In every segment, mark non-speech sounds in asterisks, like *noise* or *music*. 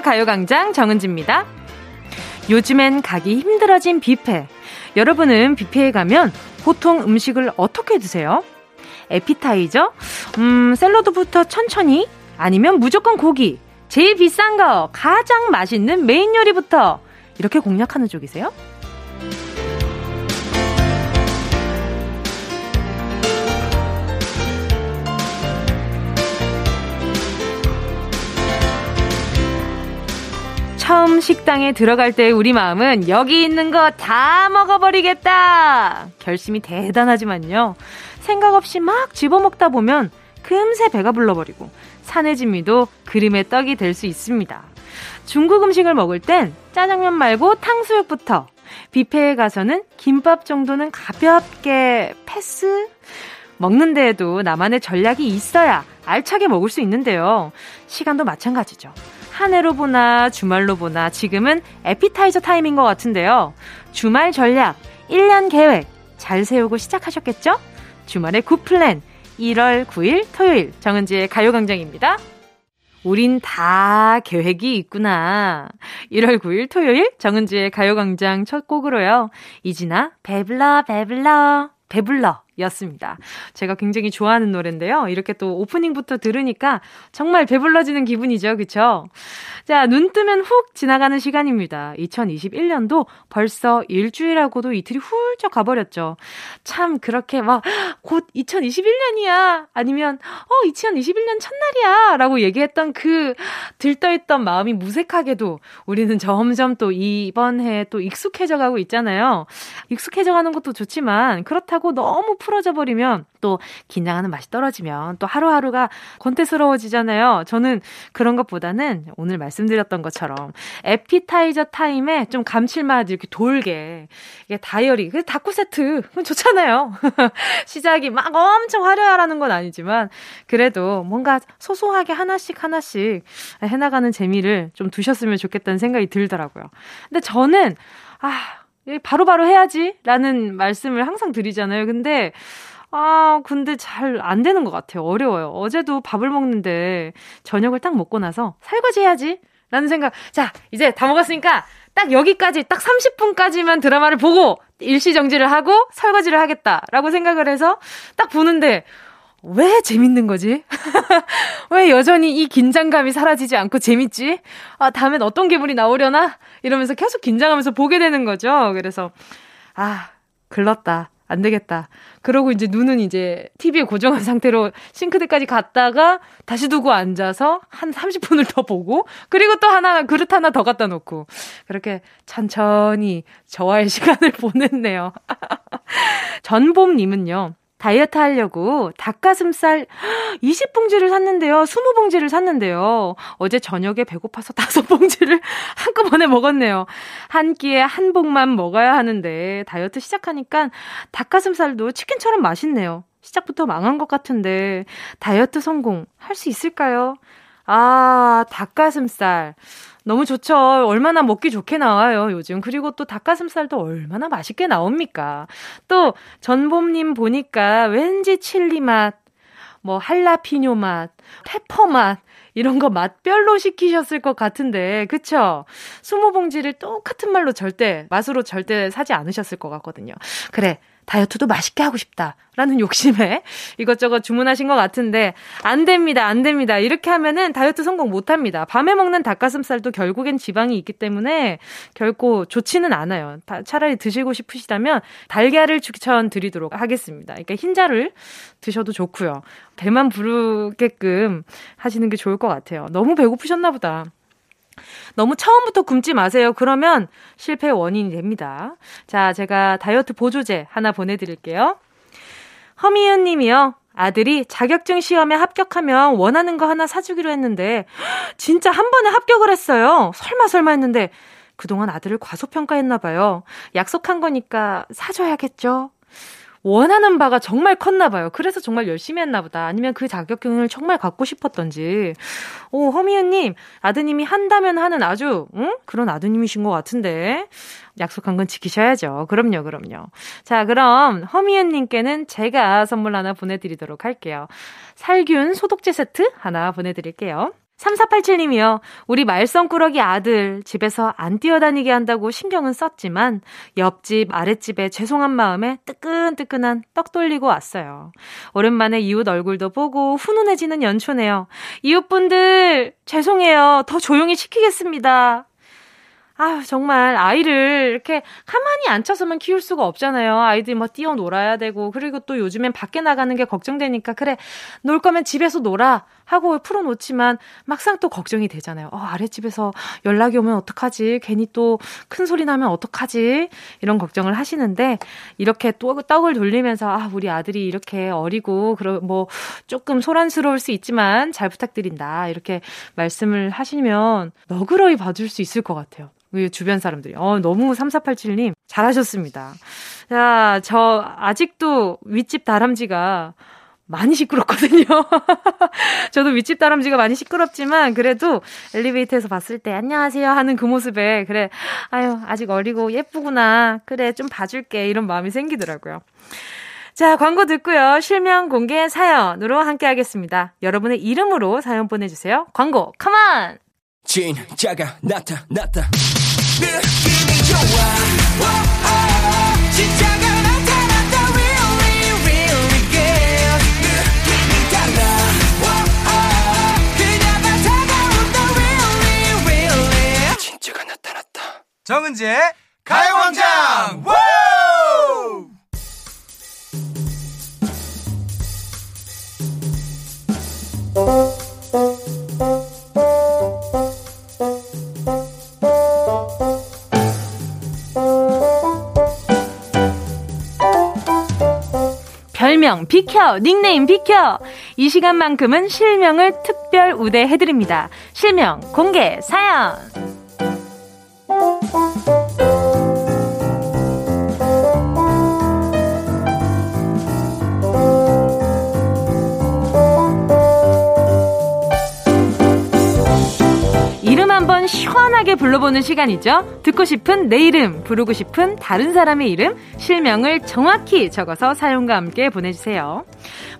가요광장 정은지입니다. 요즘엔 가기 힘들어진 뷔페. 여러분은 뷔페에 가면 보통 음식을 어떻게 드세요? 에피타이저? 음, 샐러드부터 천천히? 아니면 무조건 고기? 제일 비싼 거, 가장 맛있는 메인 요리부터? 이렇게 공략하는 쪽이세요? 처음 식당에 들어갈 때 우리 마음은 여기 있는 거 다 먹어버리겠다. 결심이 대단하지만요. 생각 없이 막 집어먹다 보면 금세 배가 불러버리고 산해진미도 그림의 떡이 될 수 있습니다. 중국 음식을 먹을 땐 짜장면 말고 탕수육부터 뷔페에 가서는 김밥 정도는 가볍게 패스? 먹는 데에도 나만의 전략이 있어야 알차게 먹을 수 있는데요. 시간도 마찬가지죠. 한 해로 보나 주말로 보나 지금은 에피타이저 타임인 것 같은데요. 주말 전략, 1년 계획 잘 세우고 시작하셨겠죠? 주말의 good plan 1월 9일 토요일 정은지의 가요광장입니다. 우린 다 계획이 있구나. 1월 9일 토요일 정은지의 가요광장 첫 곡으로요. 이진아, 배불러, 배불러, 배불러. 였습니다. 제가 굉장히 좋아하는 노래인데요. 이렇게 또 오프닝부터 들으니까 정말 배불러지는 기분이죠. 그쵸? 자, 눈 뜨면 훅 지나가는 시간입니다. 2021년도 벌써 일주일하고도 이틀이 훌쩍 가버렸죠. 참, 그렇게 막, 곧 2021년이야. 아니면, 어, 2021년 첫날이야. 라고 얘기했던 그 들떠있던 마음이 무색하게도 우리는 점점 또 이번 해에 또 익숙해져 가고 있잖아요. 익숙해져 가는 것도 좋지만, 그렇다고 너무 풀어져 버리면 또 긴장하는 맛이 떨어지면 또 하루하루가 권태스러워지잖아요. 저는 그런 것보다는 오늘 말씀드렸던 것처럼 에피타이저 타임에 좀 감칠맛 이렇게 돌게 이게 다이어리 그 다쿠 세트 좋잖아요. *laughs* 시작이 막 엄청 화려하라는 건 아니지만 그래도 뭔가 소소하게 하나씩 하나씩 해나가는 재미를 좀 두셨으면 좋겠다는 생각이 들더라고요. 근데 저는 아 바로바로 바로 해야지 라는 말씀을 항상 드리잖아요. 근데, 아, 근데 잘 안 되는 것 같아요. 어려워요. 어제도 밥을 먹는데 저녁을 딱 먹고 나서 설거지 해야지 라는 생각. 자, 이제 다 먹었으니까 딱 여기까지, 딱 30분까지만 드라마를 보고 일시정지를 하고 설거지를 하겠다라고 생각을 해서 딱 보는데 왜 재밌는 거지? *laughs* 왜 여전히 이 긴장감이 사라지지 않고 재밌지? 아, 다음엔 어떤 기분이 나오려나? 이러면서 계속 긴장하면서 보게 되는 거죠. 그래서, 아, 글렀다. 안 되겠다. 그러고 이제 눈은 이제 TV에 고정한 *laughs* 상태로 싱크대까지 갔다가 다시 두고 앉아서 한 30분을 더 보고 그리고 또 하나 그릇 하나 더 갖다 놓고 그렇게 천천히 저와의 *laughs* 시간을 보냈네요. 전봄님은요. 다이어트 하려고 닭가슴살 *gasps* 20봉지를 샀는데요. 20봉지를 샀는데요. 어제 저녁에 배고파서 *laughs* 5봉지를 *laughs* 한꺼번에 먹었네요. 한 끼에 한 봉만 먹어야 하는데 다이어트 시작하니까 닭가슴살도 치킨처럼 맛있네요. 시작부터 망한 것 같은데 다이어트 성공 할 수 있을까요? 아, 닭가슴살. 너무 좋죠. 얼마나 먹기 좋게 나와요, 요즘. 그리고 또 닭가슴살도 얼마나 맛있게 나옵니까? 또, 전봄님 보니까 왠지 칠리 맛, 뭐, 할라피뇨 맛, 페퍼 맛, 이런 거 맛별로 시키셨을 것 같은데, 그쵸? 스무 봉지를 똑같은 말로 절대, 맛으로 절대 사지 않으셨을 것 같거든요. 그래. 다이어트도 맛있게 하고 싶다라는 욕심에 이것저것 주문하신 것 같은데 안 됩니다. 안 됩니다. 이렇게 하면은 다이어트 성공 못 합니다. 밤에 먹는 닭가슴살도 결국엔 지방이 있기 때문에 결코 좋지는 않아요. 차라리 드시고 싶으시다면 달걀을 추천드리도록 하겠습니다. 그러니까 흰자를 드셔도 좋고요. 배만 부르게끔 하시는 게 좋을 것 같아요. 너무 배고프셨나 보다. 너무 처음부터 굶지 마세요. 그러면 실패 원인이 됩니다. 자, 제가 다이어트 보조제 하나 보내드릴게요. 허미은 님이요. 아들이 자격증 시험에 합격하면 원하는 거 하나 사주기로 했는데, *gasps* 진짜 한 번에 합격을 했어요. 설마 설마 했는데, 그동안 아들을 과소평가했나봐요. 약속한 거니까 사줘야겠죠? 원하는 바가 정말 컸나 봐요. 그래서 정말 열심히 했나 보다. 아니면 그 자격증을 정말 갖고 싶었던지. 오, 허미은님, 아드님이 한다면 하는 아주, 응? 그런 아드님이신 것 같은데. 약속한 건 지키셔야죠. 그럼요, 그럼요. 자, 그럼 허미은님께는 제가 선물 하나 보내드리도록 할게요. 살균 소독제 세트 하나 보내드릴게요. 3487님이요. 우리 말썽꾸러기 아들 집에서 안 뛰어다니게 한다고 신경은 썼지만 옆집 아랫집에 죄송한 마음에 뜨끈뜨끈한 떡 돌리고 왔어요. 오랜만에 이웃 얼굴도 보고 훈훈해지는 연초네요. 이웃분들 죄송해요. 더 조용히 시키겠습니다. 아, 정말 아이를 이렇게 가만히 앉혀서만 키울 수가 없잖아요. 아이들이 뭐 뛰어 놀아야 되고, 그리고 또 요즘엔 밖에 나가는 게 걱정되니까, 그래, 놀 거면 집에서 놀아. 하고 풀어놓지만 막상 또 걱정이 되잖아요. 어, 아랫집에서 연락이 오면 어떡하지? 괜히 또 큰 소리 나면 어떡하지? 이런 걱정을 하시는데, 이렇게 또 떡을 돌리면서, 아, 우리 아들이 이렇게 어리고, 그러, 뭐, 조금 소란스러울 수 있지만 잘 부탁드린다. 이렇게 말씀을 하시면 너그러이 봐줄 수 있을 것 같아요. 우리 주변 사람들이. 어, 너무 3487님 잘하셨습니다. 자, 저 아직도 윗집 다람쥐가 많이 시끄럽거든요. *laughs* 저도 윗집 다람쥐가 많이 시끄럽지만 그래도 엘리베이터에서 봤을 때 안녕하세요 하는 그 모습에 그래 아유 아직 어리고 예쁘구나 그래 좀 봐줄게 이런 마음이 생기더라고요. 자 광고 듣고요 실명 공개 사연으로 함께 하겠습니다. 여러분의 이름으로 사연 보내주세요. 광고 컴온. 진짜가 나타났다. 느낌이 좋아. 오, 오, 진짜 정은지의 가요광장! 별명 비켜, 닉네임 비켜. 이 시간만큼은 실명을 특별 우대해드립니다. 실명 공개 사연. 시원하게 불러보는 시간이죠. 듣고 싶은 내 이름, 부르고 싶은 다른 사람의 이름, 실명을 정확히 적어서 사용과 함께 보내주세요.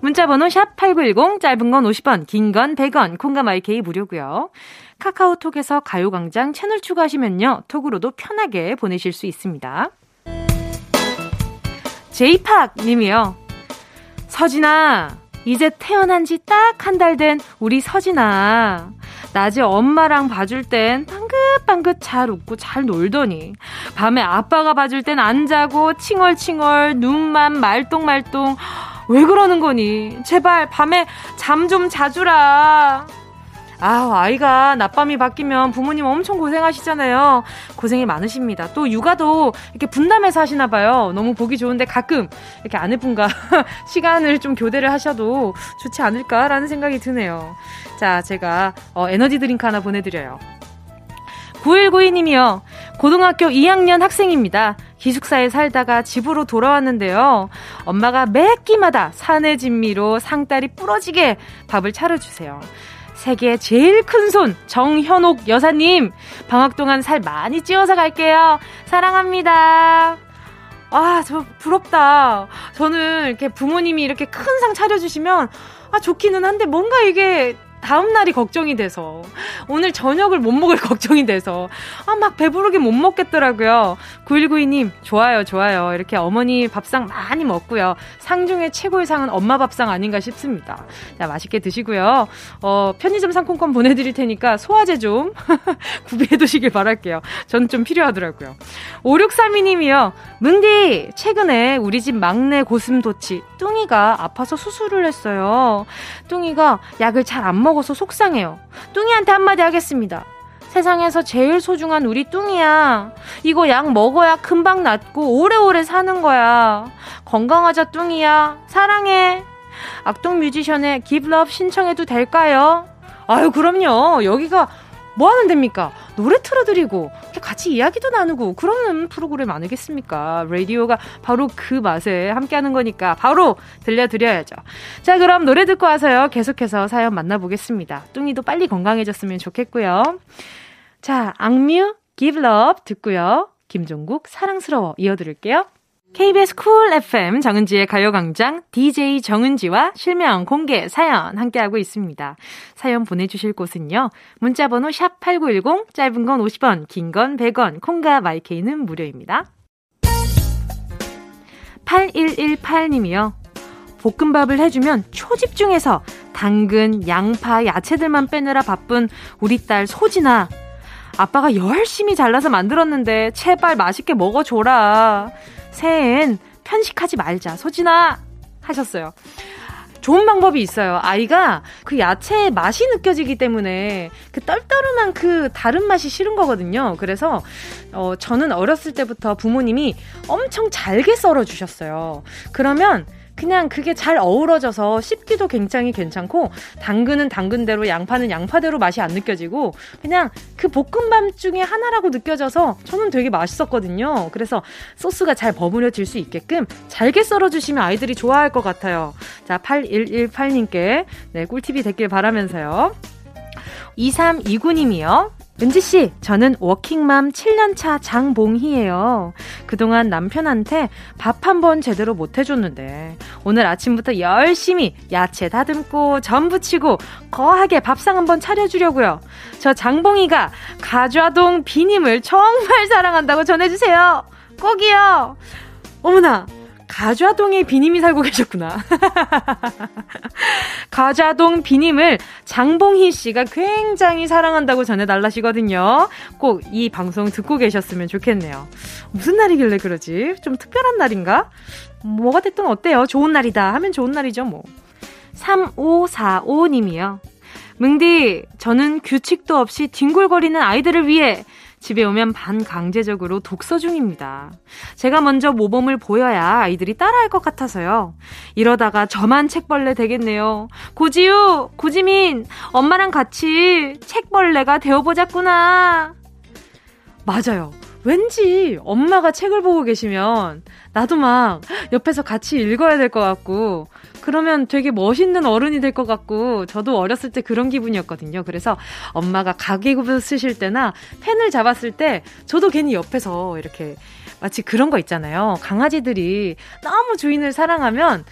문자번호 샵8910, 짧은 건 50원, 긴 건 100원, 콩과 마이케이 무료고요. 카카오톡에서 가요광장 채널 추가하시면요. 톡으로도 편하게 보내실 수 있습니다. 제이팍 님이요. 서진아, 이제 태어난 지 딱 한 달 된 우리 서진아. 낮에 엄마랑 봐줄 땐 방긋방긋 잘 웃고 잘 놀더니 밤에 아빠가 봐줄 땐 안 자고 칭얼칭얼 눈만 말똥말똥 왜 그러는 거니? 제발 밤에 잠 좀 자주라. 아, 아이가 낮밤이 바뀌면 부모님 엄청 고생하시잖아요. 고생이 많으십니다. 또 육아도 이렇게 분담해서 하시나 봐요. 너무 보기 좋은데 가끔 이렇게 아내분과 *laughs* 시간을 좀 교대를 하셔도 좋지 않을까라는 생각이 드네요. 자, 제가 어, 에너지 드링크 하나 보내드려요. 9192님이요. 고등학교 2학년 학생입니다. 기숙사에 살다가 집으로 돌아왔는데요. 엄마가 매 끼마다 사내 진미로 상다리 부러지게 밥을 차려주세요. 세계 제일 큰 손 정현옥 여사님 방학 동안 살 많이 찌워서 갈게요. 사랑합니다. 아, 저 부럽다. 저는 이렇게 부모님이 이렇게 큰 상 차려주시면 아 좋기는 한데 뭔가 이게 다음 날이 걱정이 돼서 오늘 저녁을 못 먹을 *laughs* 걱정이 돼서 아 막 배부르게 못 먹겠더라고요. 9192님 좋아요 좋아요 이렇게 어머니 밥상 많이 먹고요. 상 중에 최고의 상은 엄마 밥상 아닌가 싶습니다. 자 맛있게 드시고요. 어 편의점 상품권 보내드릴 테니까 소화제 좀 *laughs* 구비해 두시길 바랄게요. 저는 좀 필요하더라고요. 5632님이요. 문디 최근에 우리 집 막내 고슴도치 뚱이가 아파서 수술을 했어요. 뚱이가 약을 잘안 먹어서 속상해요. 뚱이한테 한마디 하겠습니다. 세상에서 제일 소중한 우리 뚱이야. 이거 약 먹어야 금방 낫고 오래오래 사는 거야. 건강하자 뚱이야. 사랑해. 악동 뮤지션의 Give Love 신청해도 될까요? 아유, 그럼요. 여기가 뭐 하는 데입니까? 노래 틀어드리고 같이 이야기도 나누고 그러는 프로그램 아니겠습니까? 라디오가 바로 그 맛에 함께하는 거니까 바로 들려드려야죠. 자 그럼 노래 듣고 와서요. 계속해서 사연 만나보겠습니다. 뚱이도 빨리 건강해졌으면 좋겠고요. 자 악뮤 Give Love 듣고요. 김종국 사랑스러워 이어드릴게요. KBS 쿨 FM 정은지의 가요광장 DJ 정은지와 실명 공개 사연 함께하고 있습니다. 사연 보내주실 곳은요. 문자번호 샵8910 짧은 건 50원 긴 건 100원 콩과 마이케이는 무료입니다. 8118님이요. 볶음밥을 해주면 초집중해서 당근, 양파, 야채들만 빼느라 바쁜 우리 딸 소진아. 아빠가 열심히 잘라서 만들었는데 제발 맛있게 먹어줘라. 새해엔 편식하지 말자. 소진아! 하셨어요. 좋은 방법이 있어요. 아이가 그 야채의 맛이 느껴지기 때문에 그 떨떠름한 그 다른 맛이 싫은 거거든요. 그래서 어 저는 어렸을 때부터 부모님이 엄청 잘게 썰어 주셨어요. 그러면 그냥 그게 잘 어우러져서 씹기도 굉장히 괜찮고 당근은 당근대로 양파는 양파대로 맛이 안 느껴지고 그냥 그 볶음밥 중에 하나라고 느껴져서 저는 되게 맛있었거든요. 그래서 소스가 잘 버무려질 수 있게끔 잘게 썰어주시면 아이들이 좋아할 것 같아요. 자, 8118님께 네, 꿀팁이 됐길 바라면서요. 2329님이요. 은지 씨, 저는 워킹맘 7년차 장봉희예요. 그동안 남편한테 밥 한 번 제대로 못 해줬는데, 오늘 아침부터 열심히 야채 다듬고, 전 부치고, 거하게 밥상 한번 차려주려고요. 저 장봉희가 가좌동 비님을 정말 사랑한다고 전해주세요. 꼭이요. 어머나, 가좌동에 비님이 살고 계셨구나. *laughs* 가좌동 비님을 장봉희 씨가 굉장히 사랑한다고 전해달라시거든요. 꼭 이 방송 듣고 계셨으면 좋겠네요. 무슨 날이길래 그러지? 좀 특별한 날인가? 뭐가 됐든 어때요? 좋은 날이다 하면 좋은 날이죠, 뭐. 3545님이요. 뭉디, 저는 규칙도 없이 뒹굴거리는 아이들을 위해 집에 오면 반강제적으로 독서 중입니다. 제가 먼저 모범을 보여야 아이들이 따라할 것 같아서요. 이러다가 저만 책벌레 되겠네요. 고지유, 고지민, 엄마랑 같이 책벌레가 되어보자꾸나. 맞아요. 왠지 엄마가 책을 보고 계시면 나도 막 옆에서 같이 읽어야 될 것 같고 그러면 되게 멋있는 어른이 될 것 같고 저도 어렸을 때 그런 기분이었거든요. 그래서 엄마가 가계급을 쓰실 때나 펜을 잡았을 때 저도 괜히 옆에서 이렇게 마치 그런 거 있잖아요. 강아지들이 너무 주인을 사랑하면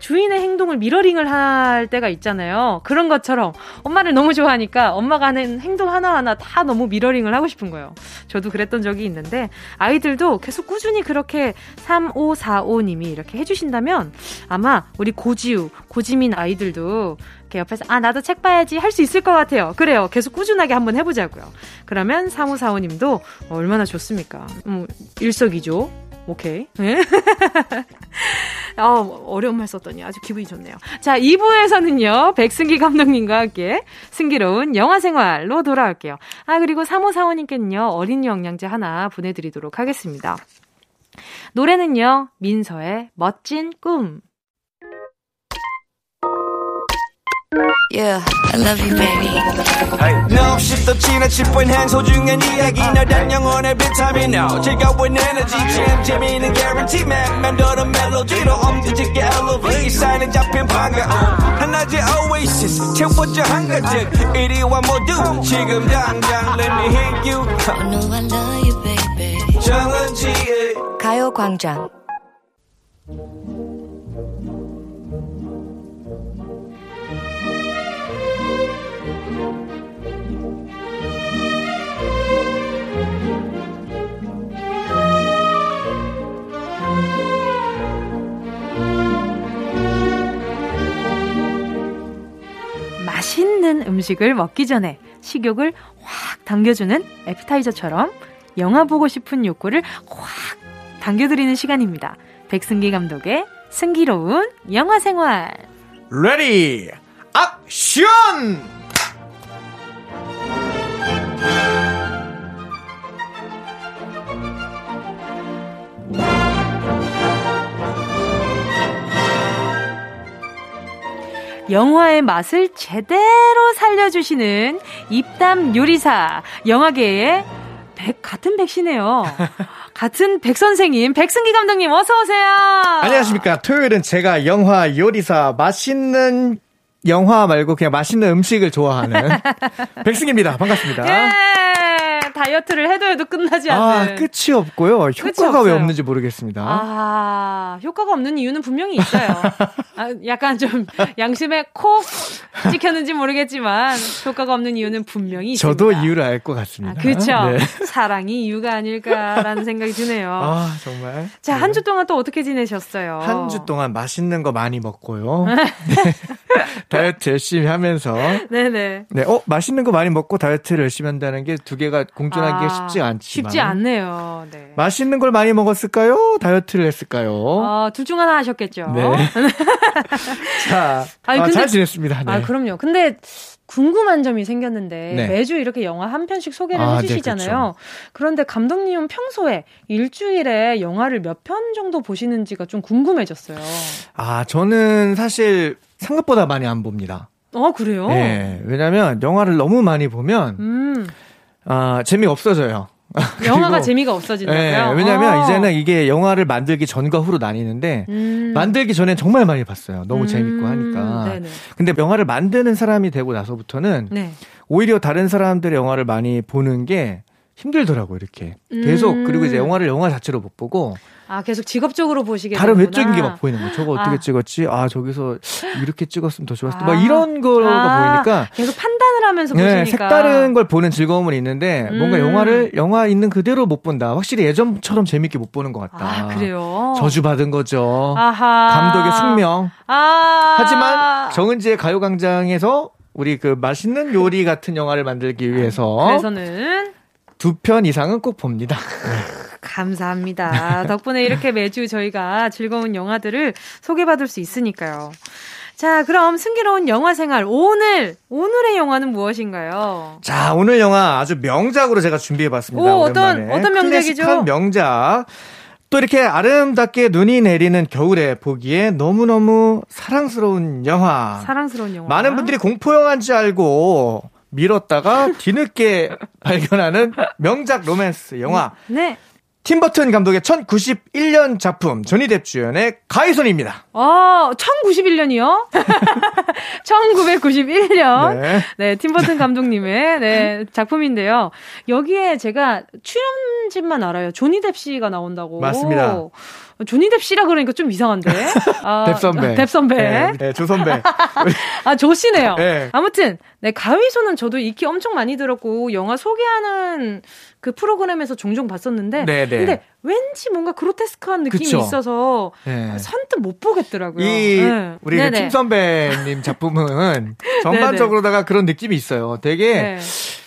주인의 행동을 미러링을 할 때가 있잖아요. 그런 것처럼 엄마를 너무 좋아하니까 엄마가 하는 행동 하나하나 다 너무 미러링을 하고 싶은 거예요. 저도 그랬던 적이 있는데 아이들도 계속 꾸준히 그렇게 3545님이 이렇게 해주신다면 아마 우리 고지우, 고지민 아이들도 이렇게 옆에서 아 나도 책 봐야지 할 수 있을 것 같아요. 그래요. 계속 꾸준하게 한번 해보자고요. 그러면 3545님도 얼마나 좋습니까? 음, 일석이조. 오케이. 네? *laughs* 아, 어려운 말 썼더니 아주 기분이 좋네요. 자, 2부에서는요, 백승기 감독님과 함께 승기로운 영화 생활로 돌아올게요. 아, 그리고 3545님께는요, 어린이 영양제 하나 보내드리도록 하겠습니다. 노래는요, 민서의 멋진 꿈. Yeah, I love you, baby. No, shift the china chip when hands hold you and 이야기 너란 영혼의 비타민 now 즐거운 에너지 잼 재미있는 guarantee man 맴도는 멜로디로 엄지짓게 elevate 사인은 잡힌 반가움 하나의 oasis 채워져 한가득 이리와 모두 지금 당장 let me hit you I know I love you, baby. 정은지의 가요광장. 맛있는 음식을 먹기 전에 식욕을 확 당겨주는 에피타이저처럼 영화 보고 싶은 욕구를 확 당겨드리는 시간입니다. 백승기 감독의 승기로운 영화 생활. Ready action! 영화의 맛을 제대로 살려주시는 입담 요리사 영화계의 백 같은 백시네요. *laughs* 같은 백 선생님 백승기 감독님 어서 오세요. 안녕하십니까. 토요일은 제가 영화 요리사 맛있는 영화 말고 그냥 맛있는 음식을 좋아하는 *laughs* 백승입니다. 반갑습니다. 예, 다이어트를 해도 해도 끝나지 않는. 아, 끝이 없고요. 효과가 왜. 없는지 모르겠습니다. 아, 효과가 없는 이유는 분명히 있어요. 아, 약간 좀 양심에 콕 찍혔는지 모르겠지만 효과가 없는 이유는 분명히 있습니다. 저도 이유를 알 것 같습니다. 아, 그렇죠. 네. 사랑이 이유가 아닐까라는 생각이 드네요. 아, 정말. 자, 한주 동안 또 어떻게 지내셨어요? 한 주 동안 맛있는 거 많이 먹고요. 네. *laughs* 다이어트 열심히 하면서. *laughs* 네네. 네, 어, 맛있는 거 많이 먹고 다이어트를 열심히 한다는 게 두 개가 공 존하기가 아, 쉽지 않지만. 쉽지 않네요. 네. 맛있는 걸 많이 먹었을까요? 다이어트를 했을까요? 어, 둘 중 하나 하셨겠죠. 네. *laughs* 자, 아니, 아, 근데- 잘 지냈습니다. 네. 아, 그럼요. 근데 궁금한 점이 생겼는데 네. 매주 이렇게 영화 한 편씩 소개를 아, 네, 해주시잖아요. 그런데 감독님은 평소에 일주일에 영화를 몇 편 정도 보시는지가 좀 궁금해졌어요. 아, 저는 사실 생각보다 많이 안 봅니다. 어, 그래요? 네, 왜냐면 영화를 너무 많이 보면 음, 아, 재미 없어져요. *laughs* 영화가 재미가 없어진다고요? 네, 왜냐면 어. 이제는 이게 영화를 만들기 전과 후로 나뉘는데 음. 만들기 전엔 정말 많이 봤어요. 너무 재밌고 음, 하니까. 네네. 근데 영화를 만드는 사람이 되고 나서부터는 네. 오히려 다른 사람들의 영화를 많이 보는 게 힘들더라고요, 이렇게. 계속, 음. 그리고 이제 영화를 영화 자체로 못 보고, 아, 계속 직업적으로 보시게 다른. 외적인 게 막 보이는 거예요. 저거 어떻게 아. 찍었지? 아, 저기서 이렇게 찍었으면 더 좋았을 때. 아. 막 이런 거가 아, 보이니까. 계속 판단을 하면서 네, 보시니까. 색다른 걸 보는 즐거움은 있는데, 뭔가 음. 영화를, 영화 있는 그대로 못 본다. 확실히 예전처럼 재밌게 못 보는 것 같다. 아, 그래요? 저주받은 거죠. 아하. 감독의 숙명. 아. 하지만 정은지의 가요광장에서 우리 그 맛있는 요리 같은 영화를 만들기 위해서 그래서는 두 편 이상은 꼭 봅니다. *laughs* 감사합니다. 덕분에 이렇게 매주 저희가 즐거운 영화들을 소개받을 수 있으니까요. 자, 그럼 승기로운 영화 생활 오늘 오늘의 영화는 무엇인가요? 자, 오늘 영화 아주 명작으로 제가 준비해봤습니다. 오, 어떤- 오랜만에. 어떤 명작이죠? 클래식한 명작. 또 이렇게 아름답게 눈이 내리는 겨울에 보기에 너무너무 사랑스러운 영화. 사랑스러운 영화. 많은 분들이 공포 영화인 줄 알고 미뤘다가 뒤늦게 *laughs* 발견하는 명작 로맨스 영화. 네. 팀버튼 감독의 1091년 작품 조니 뎁 주연의 가이손입니다. 어, 1091년이요? 1991년. 네. 네, 팀버튼 감독님의 네, 작품인데요. 여기에 제가 출연진만 알아요. 조니 뎁 씨가 나온다고. 맞습니다. 조니 뎁 씨라 그러니까 좀 이상한데. 아, *laughs* 뎁 선배. 뎁 선배. 네, 네, 조 선배. *laughs* 아, 조씨네요. 네. 아무튼, 네, 가위손은 저도 익히 엄청 많이 들었고, 영화 소개하는 그 프로그램에서 종종 봤었는데, 네, 네. 근데 왠지 뭔가 그로테스크한 느낌이 그쵸. 있어서, 네. 선뜻 못 보겠더라고요. 이 네. 우리 그 네네. 팀 선배님 *laughs* 작품은 전반적으로다가 그런 느낌이 있어요. 되게 네.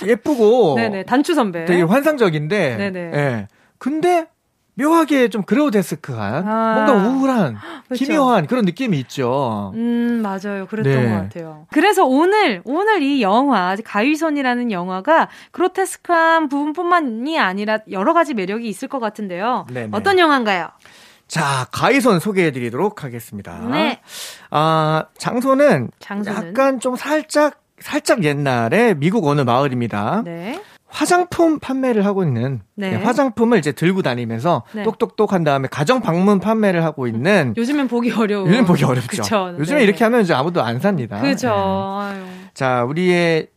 예쁘고 네네, 단추 선배. 되게 환상적인데 네네. 예. 근데 묘하게 좀 그로데스크한 아. 뭔가 우울한 *gasps* 그렇죠. 기묘한 그런 느낌이 있죠. 음, 맞아요. 그랬던 네. 것 같아요. 그래서 오늘, 오늘 이 영화, 가위손이라는 영화가 그로테스크한 부분뿐만이 아니라 여러 가지 매력이 있을 것 같은데요. 네네. 어떤 영화인가요? 자, 가이손 소개해 드리도록 하겠습니다. 네. 아, 장소는, 장소는? 약간 좀 살짝, 살짝 옛날에 미국 어느 마을입니다. 네. 화장품 판매를 하고 있는 네. 네, 화장품을 이제 들고 다니면서 네. 똑똑똑 한 다음에 가정 방문 판매를 하고 있는 요즘엔 보기 어려워. 요즘 보기 어렵죠. 그쵸. 요즘에 네. 이렇게 하면 이제 아무도 안 삽니다. 그죠. 네. 자, 우리의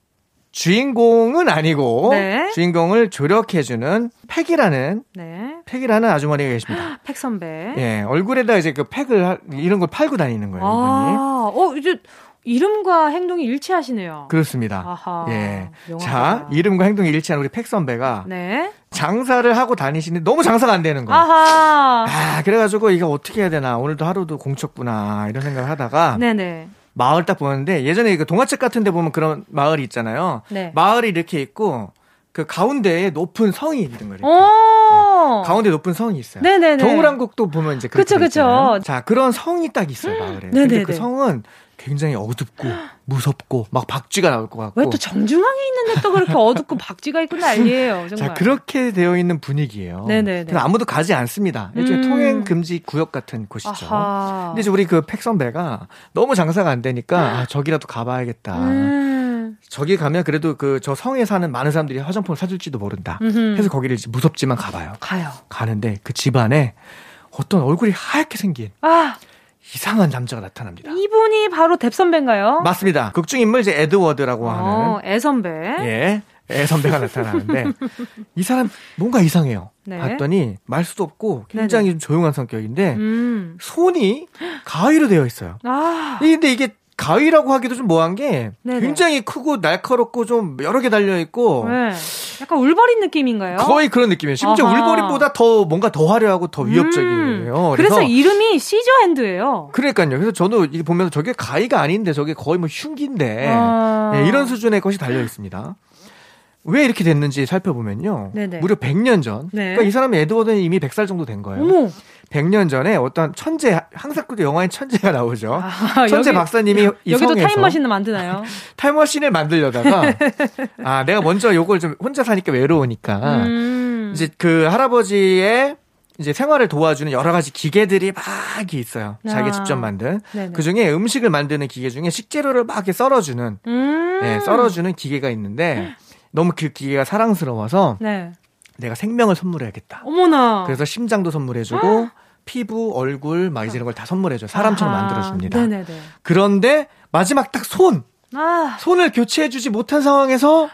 주인공은 아니고 네. 주인공을 조력해주는 팩이라는 네. 팩이라는 아주머니가 계십니다. *gasps* 팩 선배. 예, 얼굴에다 이제 그 팩을 하- 이런 걸 팔고 다니는 거예요. 아, 어, 이제 이름과 행동이 일치하시네요. 그렇습니다. 아하. 예. 영화가. 자, 이름과 행동이 일치한 우리 팩 선배가 네. 장사를 하고 다니시는데 너무 장사가 안 되는 거예요. 아하. 아, 그래가지고 이거 어떻게 해야 되나. 오늘도 하루도 공쳤구나. 이런 생각을 하다가 네네. 마을 딱 보는데 예전에 그 동화책 같은 데 보면 그런 마을이 있잖아요. 네. 마을이 이렇게 있고 그 가운데에 높은 성이 있는 거예요. 오. 가운데 높은 성이 있어요. 네네네. 겨울왕국도 보면 이제 그쵸. 있잖아요. 자, 그런 성이 딱 있어요, 마을에. 근데 네네네. 그 성은 굉장히 어둡고 무섭고 막 박쥐가 나올 것 같고. 왜 또 정중앙에 있는데 또 그렇게 어둡고 박쥐가 있고 난리예요. 정말. 자, 그렇게 되어 있는 분위기예요. 네네네. 아무도 가지 않습니다. 일종의 음. 통행 금지 구역 같은 곳이죠. 아하. 근데 이제 우리 그 팩 선배가 너무 장사가 안 되니까 아, 저기라도 가봐야겠다. 음. 저기 가면 그래도 그 저 성에 사는 많은 사람들이 화장품을 사줄지도 모른다. 음흠. 해서 거기를 이제 무섭지만 가봐요. 가요. 가는데 그 집안에 어떤 얼굴이 하얗게 생긴 아, 이상한 남자가 나타납니다. 이분이 바로 뎁 선배인가요? 맞습니다. 극중 인물 이제 에드워드라고 하는 어, 애 선배. 예 애 선배가 나타나는데 *laughs* 이 사람 뭔가 이상해요. 네. 봤더니 말 수도 없고 굉장히 좀 조용한 성격인데 음. 손이 가위로 되어 있어요. 아. 이- 근데 이게 가위라고 하기도 좀 뭐한 게 네네. 굉장히 크고 날카롭고 좀 여러 개 달려 있고 네. 약간 울버린 느낌인가요? 거의 그런 느낌이에요. 심지어 아하. 울버린보다 더 뭔가 더 화려하고 더 위협적이에요. 음. 그래서 이름이 scissor hand예요. 그러니까요. 그래서 저도 이게 보면서 저게 가위가 아닌데 저게 거의 뭐 흉기인데 아. 네, 이런 수준의 것이 달려 있습니다. 왜 이렇게 됐는지 살펴보면요. 네네. 무려 100년 전. 네. 그러니까 이 사람이 에드워드는 이미 100살 정도 된 거예요. 어머. 100년 전에 어떤 천재, 항상 그 영화엔 천재가 나오죠. 아, 천재 여기- 박사님이 이 여기도 성에서 타임머신을 만드나요? *laughs* 타임머신을 만들려다가 *laughs* 아 내가 먼저 요걸 좀 혼자 사니까 외로우니까 음. 아, 이제 그 할아버지의 이제 생활을 도와주는 여러 가지 기계들이 막 있어요. 자기 아. 직접 만든. 네네. 그 중에 음식을 만드는 기계 중에 식재료를 막 이렇게 썰어주는, 음. 네, 썰어주는 기계가 있는데 *gasps* 너무 그 기계가 사랑스러워서 네. 내가 생명을 선물해야겠다. 어머나. 그래서 심장도 선물해주고 피부, 얼굴 막 이런 걸 다 선물해줘. 사람처럼 아하. 만들어줍니다. 네네네. 그런데 마지막 딱 손, 아. 손을 교체해주지 못한 상황에서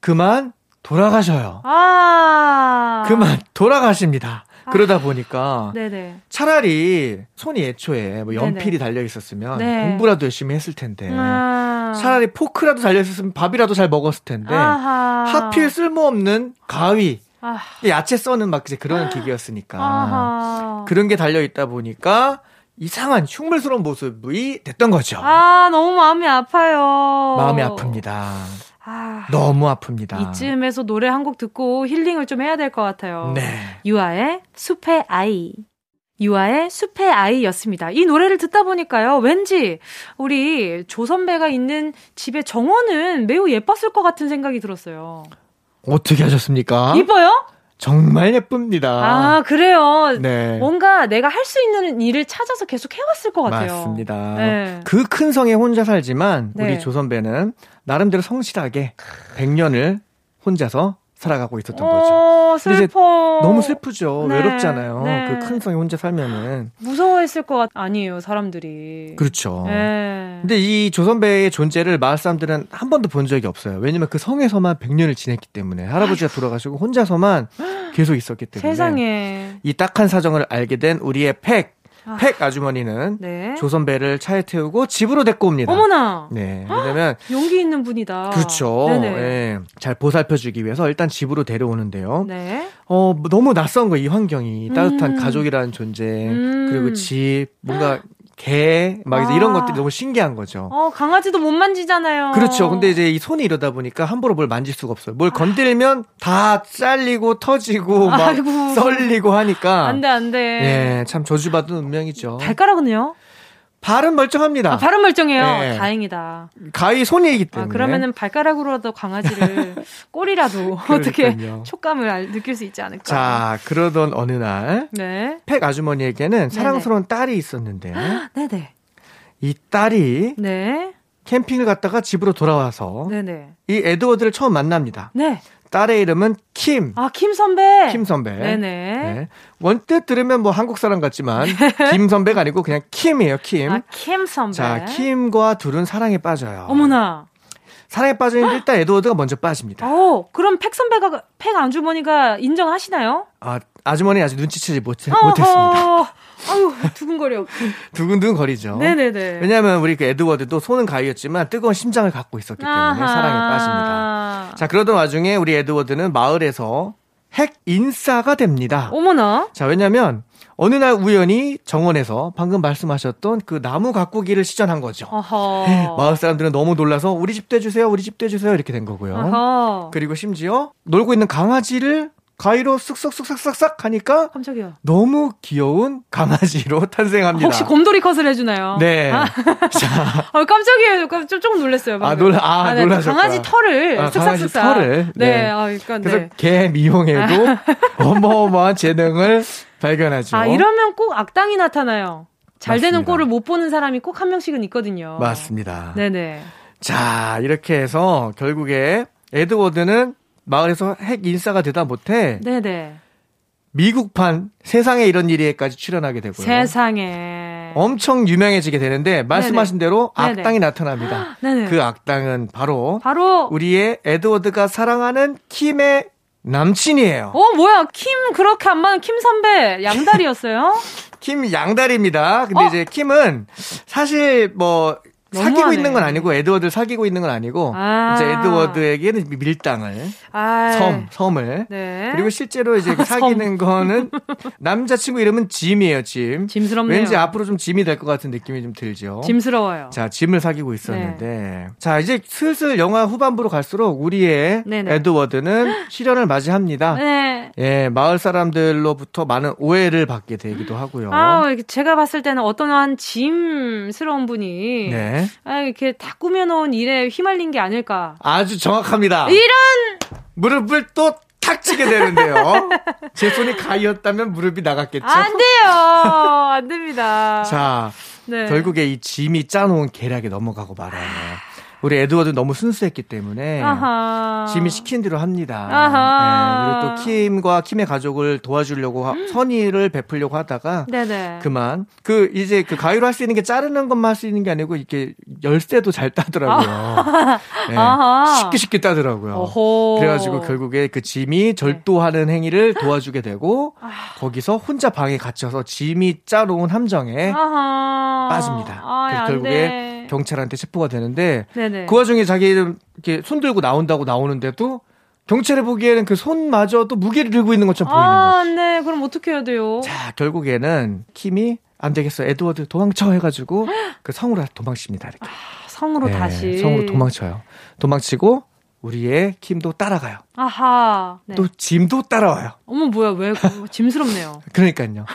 그만 돌아가셔요. 아. 그만 돌아가십니다. 그러다 보니까 네네. 차라리 손이 애초에 뭐 연필이. 달려 있었으면 네. 공부라도 열심히 했을 텐데 아. 차라리 포크라도 달려 있었으면 밥이라도 잘 먹었을 텐데 아하. 하필 쓸모없는 가위 아. 야채 써는 막 이제 그런 기계였으니까 아하. 그런 게 달려 있다 보니까 이상한 흉물스러운 모습이 됐던 거죠. 아, 너무 마음이 아파요. 마음이 아픕니다. 아. 너무 아픕니다. 이쯤에서 노래 한 곡 듣고 힐링을 좀 해야 될 것 같아요. 네. 유아의 숲의 아이. 유아의 숲의 아이였습니다. 이 노래를 듣다 보니까요, 왠지 우리 조선배가 있는 집의 정원은 매우 예뻤을 것 같은 생각이 들었어요. 어떻게 하셨습니까? 이뻐요? 정말 예쁩니다. 아, 그래요. 네. 뭔가 내가 할 수 있는 일을 찾아서 계속 해왔을 것 같아요. 맞습니다. 네. 그큰 성에 혼자 살지만 네. 우리 조선배는 나름대로 성실하게 100년을 혼자서 살아가고 있었던 거죠. 어, 이제 슬퍼. 너무 슬프죠. 네. 외롭잖아요. 네. 그큰 성에 혼자 살면은. 무서워했을 것 같, 아니에요, 사람들이. 그렇죠. 네. 근데 이 조선배의 존재를 마을 사람들은 한 번도 본 적이 없어요. 왜냐면 그 성에서만 100년을 지냈기 때문에 할아버지가 돌아가시고 혼자서만 *gasps* 계속 있었기 때문에 세상에. 이 딱한 사정을 알게 된 우리의 팩, 아. 팩 아주머니는 네. 조선배를 차에 태우고 집으로 데리고 옵니다. 어머나. 네. 왜냐면 용기 있는 분이다. 그렇죠. 예. 잘 보살펴주기 위해서 일단 집으로 데려오는데요. 네. 어, 뭐 너무 낯선 거, 이 환경이. 따뜻한 음. 가족이라는 존재, 음. 그리고 집, 뭔가 개, 막 이제 이런 아. 것들이 너무 신기한 거죠. 어, 강아지도 못 만지잖아요. 그렇죠. 근데 이제 이 손이 이러다 보니까 함부로 뭘 만질 수가 없어요. 뭘 건들면 다 잘리고 터지고 막 아이고. 썰리고 하니까. 안 돼, 안 돼. 예, 참 저주받은 운명이죠. 발가락은요? 발은 멀쩡합니다. 아, 발은 멀쩡해요. 네. 다행이다. 가위 손이기 때문에. 아, 그러면은 발가락으로라도 강아지를 *laughs* 꼬리라도 어떻게. 촉감을 알- 느낄 수 있지 않을까. 자, 그러던 어느 날, 네. 팩 아주머니에게는 사랑스러운 딸이 있었는데, *gasps* 네네. 이 딸이 네. 캠핑을 갔다가 집으로 돌아와서 네네. 이 에드워드를 처음 만납니다. 네. 딸의 이름은 킴. 아, 김 선배. 킴 선배. 네네. 네. 원뜻 들으면 뭐 한국 사람 같지만 *laughs* 김 선배가 아니고 그냥 킴이에요. 킴. 아, 김 선배. 자, 킴과 둘은 사랑에 빠져요. 어머나. 사랑에 빠지는데 일단 에드워드가 먼저 빠집니다. 어, 그럼 펙 선배가, 펙 아주머니가 인정하시나요? 아, 아주머니 아직 눈치채지 못, 어, 못했습니다. 어, 아유, 두근거려. 두근두근 거리죠. 네네네. 왜냐하면 우리 그 에드워드도 손은 가위였지만 뜨거운 심장을 갖고 있었기 때문에 아하. 사랑에 빠집니다. 자, 그러던 와중에 우리 에드워드는 마을에서 핵 인싸가 됩니다. 어머나. 자, 왜냐면 어느 날 우연히 정원에서 방금 말씀하셨던 그 나무 가꾸기를 시전한 거죠. 어허. 마을 사람들은 너무 놀라서 우리 집도 해주세요, 우리 집도 해주세요 이렇게 된 거고요. 어허. 그리고 심지어 놀고 있는 강아지를 가위로 쓱쓱쓱싹싹 하니까 깜짝이야. 너무 귀여운 강아지로 *laughs* 탄생합니다. 혹시 곰돌이 컷을 해주나요? 네. 아, 자, *laughs* 어, 깜짝이에요. 깜- 좀 조금 놀랐어요. 방금. 아, 놀라- 아, 네, 놀라셨구나. 강아지 털을 아, 쓱싹쓱싹. 강아지 털을. 네. 네. 아, 그러니까 그래서 네. 개 미용에도 *laughs* 어마어마한 재능을 발견하죠. 아, 이러면 꼭 악당이 나타나요. 잘 되는 맞습니다. 꼴을 못 보는 사람이 꼭 한 명씩은 있거든요. 맞습니다. 네네. 자, 이렇게 해서 결국에 에드워드는 마을에서 핵 인싸가 되다 못해 네네. 미국판 세상에 이런 일에까지 출연하게 되고요. 세상에. 네. 엄청 유명해지게 되는데 말씀하신 대로 네네. 악당이 나타납니다. *gasps* 네네. 그 악당은 바로 바로 우리의 에드워드가 사랑하는 킴의 남친이에요. 어 뭐야 킴 그렇게 안 맞는 킴 선배 양다리였어요? *laughs* 킴 양다리입니다. 근데 어? 이제 킴은 사실 뭐 사귀고 너무하네. 있는 건 아니고 에드워드를 사귀고 있는 건 아니고 아. 이제 에드워드에게는 밀당을 아, 섬 섬을 네. 그리고 실제로 이제 그 *laughs* 사귀는 거는 남자친구 이름은 짐이에요, 짐. 짐스럽네요. 왠지 앞으로 좀 짐이 될 것 같은 느낌이 좀 들죠. 짐스러워요. 자, 짐을 사귀고 있었는데. 자, 이제 슬슬 영화 후반부로 갈수록 우리의 네네. 에드워드는 *laughs* 시련을 맞이합니다. 네. 예, 마을 사람들로부터 많은 오해를 받게 되기도 하고요. 아, 제가 봤을 때는 어떤 한 짐스러운 분이 네. 아, 이렇게 다 꾸며놓은 일에 휘말린 게 아닐까. 아주 정확합니다. 이런 무릎을 또 탁 치게 되는데요. *laughs* 제 손이 가위였다면 무릎이 나갔겠죠. 안 돼요. 안 됩니다. 자, 네. 결국에 이 짐이 짜놓은 계략에 넘어가고 말아요. 우리 에드워드 너무 순수했기 때문에 아하. 짐이 시킨 대로 합니다. 아하. 네, 그리고 또 킴과 킴의 가족을 도와주려고 하- 선의를 베풀려고 하다가 네네. 그만 그 이제 그 가위로 할 수 있는 게 자르는 것만 할 수 있는 게 아니고 이렇게 열쇠도 잘 따더라고요. *laughs* 네, 아하. 쉽게 쉽게 따더라고요. 어호. 그래가지고 결국에 그 짐이 절도하는 행위를 도와주게 되고 아. 거기서 혼자 방에 갇혀서 짐이 짜놓은 함정에. 빠집니다. 아, 결국에 돼. 경찰한테 체포가 되는데 네네. 그 와중에 자기 이렇게 손 들고 나온다고 나오는데도 경찰이 보기에는 그 손마저도 무게를 들고 있는 것처럼 보이는 아, 거죠. 네. 그럼 어떻게 해야 돼요? 자, 결국에는 킴이 안 되겠어. 에드워드 도망쳐 해가지고 그 성으로 도망칩니다. 이렇게. 성으로 네, 다시. 성으로 도망쳐요. 도망치고 우리의 킴도 따라가요. 아하. 네. 또 짐도 따라와요. 어머, 뭐야. 왜, 그거 짐스럽네요. *laughs* 그러니까요.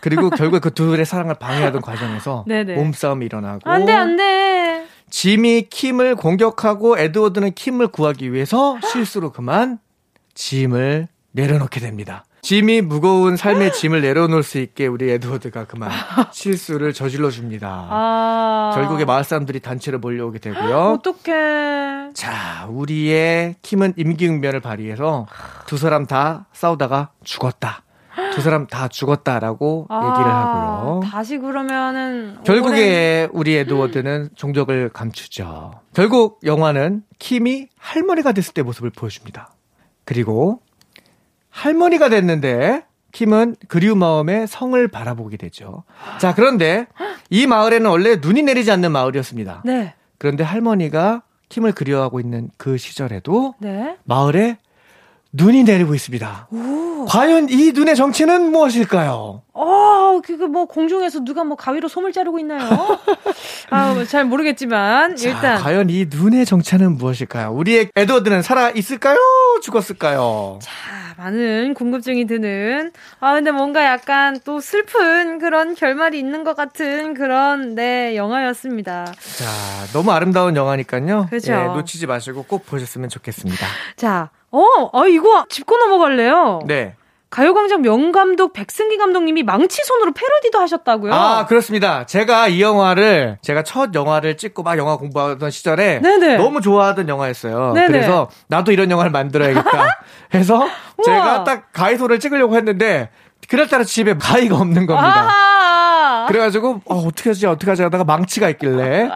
그리고 결국에 그 둘의 사랑을 방해하던 과정에서 *laughs* 네네. 몸싸움이 일어나고 안 돼, 안 돼. 짐이 킴을 공격하고 에드워드는 킴을 구하기 위해서 실수로 그만 짐을 내려놓게 됩니다. 짐이 무거운 삶의 짐을 내려놓을 수 있게 우리 에드워드가 그만 *laughs* 실수를 저질러 줍니다. 아. 결국에 마을 사람들이 단체로 몰려오게 되고요. *gasps* 어떡해. 자, 우리의 킴은 임기응변을 발휘해서 두 사람 다 싸우다가 죽었다. 두 사람 다 죽었다라고 얘기를 하고요. 아, 다시 그러면은. 오랜- 결국에 우리 에드워드는 종적을 감추죠. 결국 영화는 킴이 할머니가 됐을 때 모습을 보여줍니다. 그리고 할머니가 됐는데 킴은 그리운 마음에 성을 바라보게 되죠. 자, 그런데 이 마을에는 원래 눈이 내리지 않는 마을이었습니다. 네. 그런데 할머니가 킴을 그리워하고 있는 그 시절에도 네. 마을에 눈이 내리고 있습니다. 과연 이 눈의 정체는 무엇일까요? 어, 그거 뭐 공중에서 누가 뭐 가위로 솜을 자르고 있나요? *laughs* 아, 뭐잘 모르겠지만 자, 일단 과연 이 눈의 정체는 무엇일까요? 우리의 에드워드는 살아 있을까요? 죽었을까요? 자, 많은 궁금증이 드는 아 근데 뭔가 약간 또 슬픈 그런 결말이 있는 것 같은 그런 네 영화였습니다. 자, 너무 아름다운 영화니까요. 그죠. 예, 놓치지 마시고 꼭 보셨으면 좋겠습니다. 자, 어, 아 이거 짚고 넘어갈래요. 네. 가요광장 명감독 백승기 감독님이 망치 손으로 패러디도 하셨다고요? 아, 그렇습니다. 제가 이 영화를, 제가 첫 영화를 찍고 막 영화 공부하던 시절에 네네. 너무 좋아하던 영화였어요. 네네. 그래서 나도 이런 영화를 만들어야겠다 *laughs* 해서 제가 딱 가이소를 찍으려고 했는데 그날따라 집에 가위가 없는 겁니다. 아하. 그래가지고 어, 어떻게 하지 어떻게 하지 하다가 망치가 있길래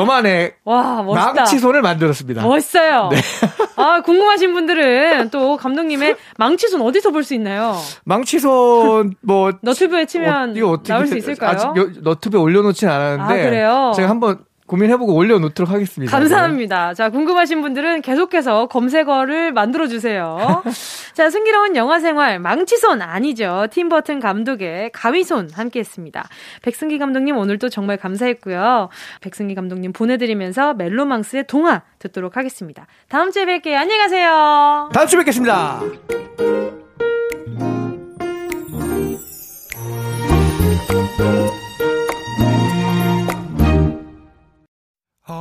저만의 와, 멋있다. 망치손을 만들었습니다. 멋있어요. 네. *laughs* 아, 궁금하신 분들은 또 감독님의 망치손 어디서 볼 수 있나요? 망치손 뭐 *laughs* 너튜브에 치면 어, 이거 어떻게 나올 수 돼- 있을까요? 아직 여- 너튜브에 올려놓진 않았는데 아, 그래요? 제가 한번 고민해보고 올려놓도록 하겠습니다. 감사합니다. 자, 궁금하신 분들은 계속해서 검색어를 만들어주세요. *laughs* 자, 승기로운 영화 생활, 망치손 아니죠. 팀버튼 감독의 가위손 함께 했습니다. 백승기 감독님 오늘도 정말 감사했고요. 백승기 감독님 보내드리면서 멜로망스의 동화 듣도록 하겠습니다. 다음 주에 뵐게요. 안녕히 가세요. 다음 주에 뵙겠습니다.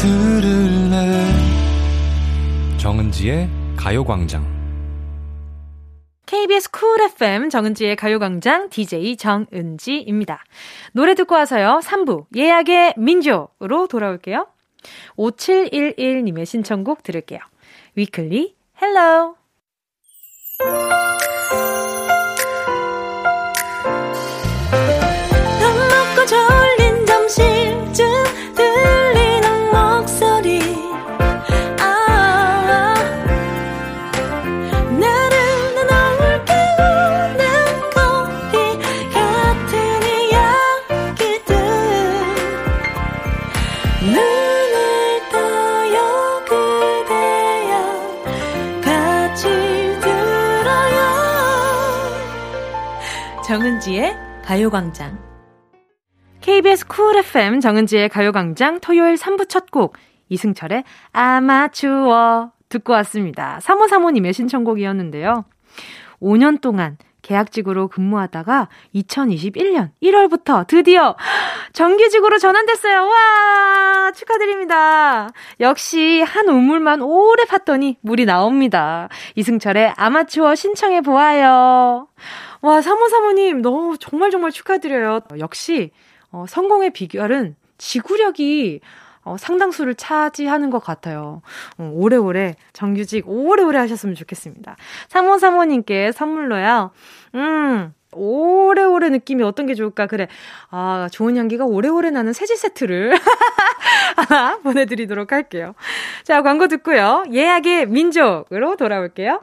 들을래 정은지의 가요광장 KBS 쿨 FM 정은지의 가요광장 DJ 정은지입니다. 노래 듣고 와서요. 3부 예약의 민족으로 돌아올게요. 5711님의 신청곡 들을게요. 위클리 Hello 정은지의 가요광장. KBS 쿨 FM 정은지의 가요광장 토요일 3부 첫 곡, 이승철의 아마추어 듣고 왔습니다. 3535님의 신청곡이었는데요. 5년 동안 계약직으로 근무하다가 2021년 1월부터 드디어 정규직으로 전환됐어요. 와! 축하드립니다. 역시 한 우물만 오래 팠더니 물이 나옵니다. 이승철의 아마추어 신청해 보아요. 와, 사모사모님, 너무 정말 정말 축하드려요. 역시, 어, 성공의 비결은 지구력이 어, 상당수를 차지하는 것 같아요. 어, 오래오래 정규직 오래오래 하셨으면 좋겠습니다. 사모사모님께 선물로요. 음, 오래오래 느낌이 어떤 게 좋을까? 그래. 아, 좋은 향기가 오래오래 나는 세제 세트를 *laughs* 보내드리도록 할게요. 자, 광고 듣고요. 예약의 민족으로 돌아올게요.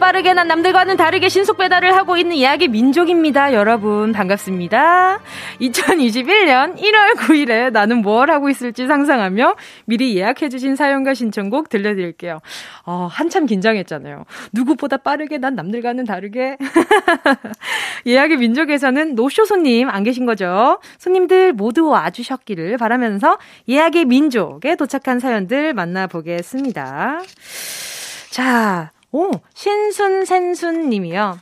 빠르게 난 남들과는 다르게 신속 배달을 하고 있는 예약의 민족입니다. 여러분 반갑습니다. 2021년 1월 9일에 나는 뭘 하고 있을지 상상하며 미리 예약해주신 사연과 신청곡 들려드릴게요. 어, 한참 긴장했잖아요. 누구보다 빠르게 난 남들과는 다르게. *laughs* 예약의 민족에서는 노쇼 손님 안 계신 거죠? 손님들 모두 와주셨기를 바라면서 예약의 민족에 도착한 사연들 만나보겠습니다. 자, 오, 신순센순 님이요.